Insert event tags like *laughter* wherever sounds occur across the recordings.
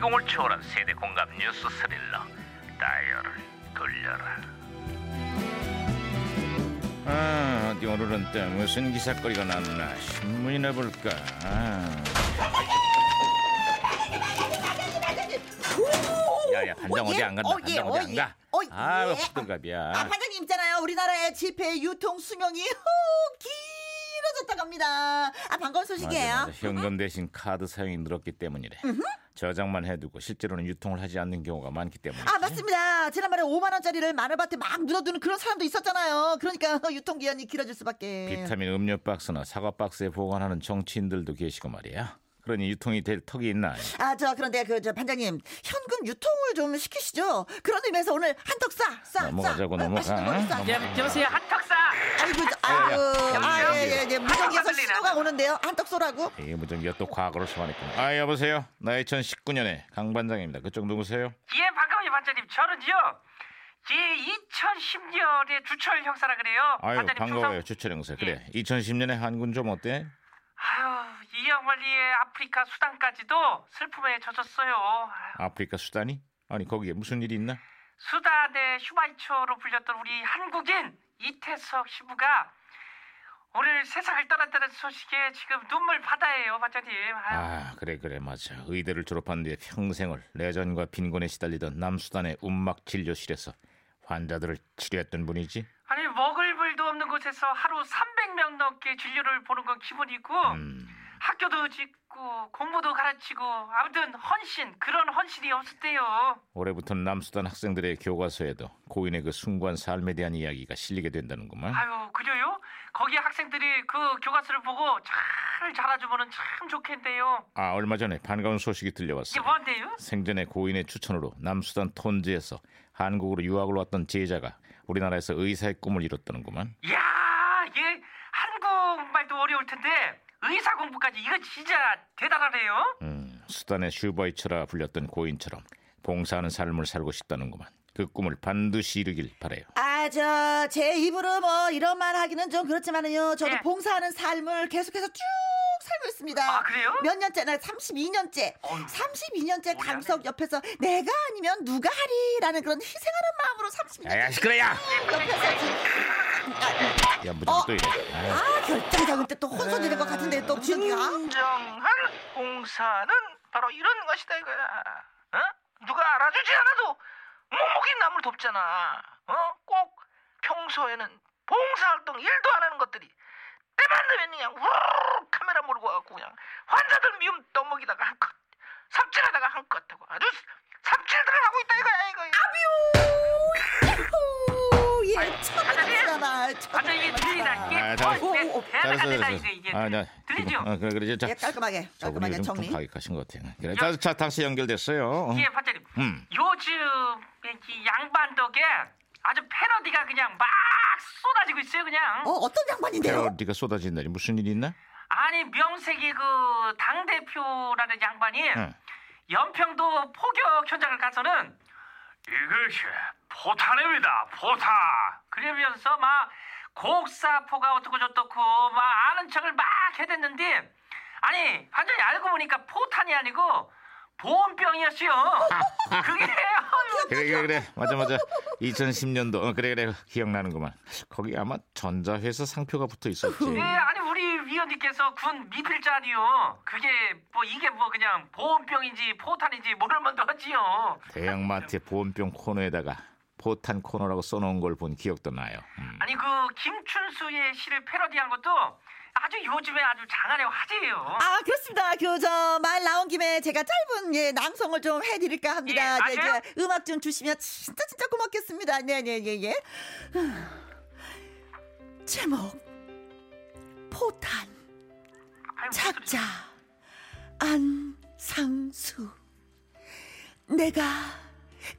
시공을 초월한 세대 공감 뉴스 스릴러 다이얼을 돌려라 아 어디 오늘은 또 무슨 기사거리가 났나 신문이나 볼까 아. 야야 반장 어디 안 간다 어, 예, 반장 어디 어, 안 예. 가? 어, 아 예. 호들갑이야 아, 반장님 있잖아요. 우리나라의 지폐 유통 수명이 후, 길 어졌다고 합니다. 아, 반가운 소식이에요. 맞아, 맞아. 현금 대신 카드 사용이 늘었기 때문이래 저장만 해두고 실제로는 유통을 하지 않는 경우가 많기 때문이지 아, 맞습니다. 지난번에 5만 원짜리를 마늘밭에 막 묻어두는 그런 사람도 있었잖아요. 그러니까 *laughs* 유통 기한이 길어질 수밖에. 비타민 음료 박스나 사과 박스에 보관하는 정치인들도 계시고 말이야. 그러니 유통이 될 턱이 있나? 아, 저 그런데 그 저 반장님 현금 유통을 좀 시키시죠. 그런 의미에서 오늘 한턱 싸, 싸, 넘어가자고, 싸. 넘어가. 걸로 싸. 넘어가. 여, 여보세요 한턱사 아이고, 저, 아이고, 여보세요? 아, 예, 예, 예. 무전기에서 한턱 신호가 오는데요. 한턱 쏘라고. 이게 무전기가 또 과거로 소환했군. 아 여보세요. 나 2019년에 강 반장입니다. 그쪽 누구세요? 예 반가워요 반장님 저는요 예 2010년에 주철 형사라 그래요 아유 반장님 반가워요 주철 형사. 그래 2010년에 한군 좀 어때? 양말리의 아프리카 수단까지도 슬픔에 젖었어요 아유, 아프리카 수단이? 아니 거기에 무슨 일이 있나? 수단의 슈바이처로 불렸던 우리 한국인 이태석 시부가 오늘 세상을 떠났다는 소식에 지금 눈물 바다예요 반장님. 아 그래 그래 맞아. 의대를 졸업한 뒤에 평생을 내전과 빈곤에 시달리던 남수단의 운막 진료실에서 환자들을 치료했던 분이지. 아니 먹을 물도 없는 곳에서 하루 300명 넘게 진료를 보는 건 기본이고 음. 학교도 짓고 공부도 가르치고 아무튼 헌신 그런 헌신이 없었대요. 올해부터 남수단 학생들의 교과서에도 고인의 그 숭고한 삶에 대한 이야기가 실리게 된다는구만. 아유 그래요? 거기 학생들이 그 교과서를 보고 잘 자라주면 참 좋겠네요. 아 얼마 전에 반가운 소식이 이게 들려왔어. 뭔데요? 생전에 고인의 추천으로 남수단 톤즈에서 한국으로 유학을 왔던 제자가 우리나라에서 의사의 꿈을 이뤘다는구만. 이야 이게 한국말도 어려울 텐데 의사 공부까지 이거 진짜 대단하네요. 음, 수단의 슈바이처라 불렸던 고인처럼 봉사하는 삶을 살고 싶다는구만. 그 꿈을 반드시 이루길 바래요. 아, 저, 제 입으로 뭐, 이런 말 하기는 좀 그렇지만은요, 저도 예. 봉사하는 삶을 계속해서 쭉 살고 있습니다. 아, 그래요? 몇 년째 나 32년째. 어휴. 32년째 강석 옆에서 내가 아니면 누가 하리라는 그런 희생하는 마음으로 32년째. 야야 시끄러야. 옆에서 지금. 야 무슨 또 이래. 아유. 아, 결정적인 때또 혼선되는 것 같은데, 또 주기가. 진정한 봉사는 바로 이런 것이다 이거야. 어? 누가 알아주지 않아도 묵묵히 남을 돕잖아. 어? 꼭 평소에는 봉사활동 일도 안 하는 것들이 때만 되면 그냥 우르르 카메라 몰고 와갖고 그냥 환자들 미움 떠먹이다가 한껏 삽질하다가 한껏 하고 아주 삽질들을 하고 있다 이거야 이거. 오, 예, 천 이게 들리나 이게 아, 잘- 어, 네, 오, 오, 대단하다, 잘했어 이게 잘했어. 이게 아, 나 들리죠? 아 그래 그래 자. 예, 깔끔하게, 깔끔하게 정리. 좀 가격하신 것 같아. 그래. 자, 자 다시 연결됐어요. 예, 반장님. 음. 요즘 이 양반 덕에 아주 패러디가 그냥 막 쏟아지고 있어요, 그냥. 어, 어떤 양반인데요? 패러디가 쏟아진다니 무슨 일이 있나? 아니 명색이 그 당 대표라는 양반이 응. 연평도 포격 현장을 가서는 이것이 포탄입니다, 포탄. 그러면서 막 곡사포가 어떻고 저떻고 막 아는 척을 막 해댔는데 아니 완전히 알고 보니까 포탄이 아니고 보온병이었어요. *laughs* 그게 그래 그래 그래. 맞아 맞아. 2010년도. 어, 그래 그래. 기억나는구만. 거기 아마 전자회사 상표가 붙어 있었지. 네, 아니 우리 위원님께서 군 미필자니요. 그게 뭐 이게 뭐 그냥 보온병인지 포탄인지 모를 만도 하지요. 대형마트의 보온병 코너에다가 포탄 코너라고 써놓은 걸 본 기억도 나요 음. 아니 그 김춘수의 시를 패러디한 것도 아주 요즘에 아주 장안의 화제예요. 아, 그렇습니다. 그, 저, 말 나온 김에 제가 짧은, 예, 낭송을 좀 해드릴까 합니다. 예, 예, 아세요? 예, 음악 좀 주시면 진짜, 진짜 고맙겠습니다. 네, 네, 예, 예. 제목, 포탄, 아유. 작자, 안상수. 내가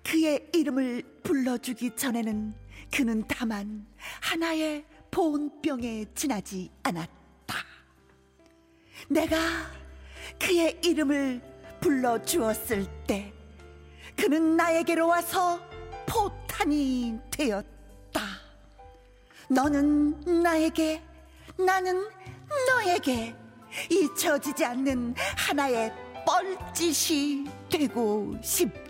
그의 이름을 불러주기 전에는 그는 다만 하나의 보온병에 지나지 않았다. 내가 그의 이름을 불러주었을 때 그는 나에게로 와서 포탄이 되었다. 너는 나에게, 나는 너에게 잊혀지지 않는 하나의 뻘짓이 되고 싶다.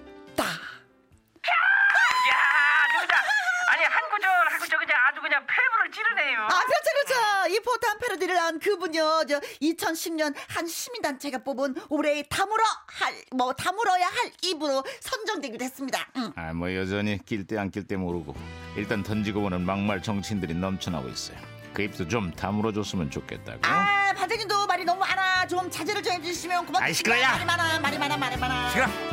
이 포탄 패러디를 한 그분요, 저 2010년 한 시민단체가 뽑은 올해의 다물어 할, 뭐, 다물어야 할 입으로 선정되기도 했습니다. 응. 아, 뭐 여전히 낄 때 안 낄 때 모르고 일단 던지고 보는 막말 정치인들이 넘쳐나고 있어요. 그 입도 좀 다물어줬으면 좋겠다고. 아, 반장님도 말이 너무 많아. 좀 자제를 좀 해주시면 고맙겠습니다. 아이. 말이 많아, 말이 많아, 말이 많아. 시끄러.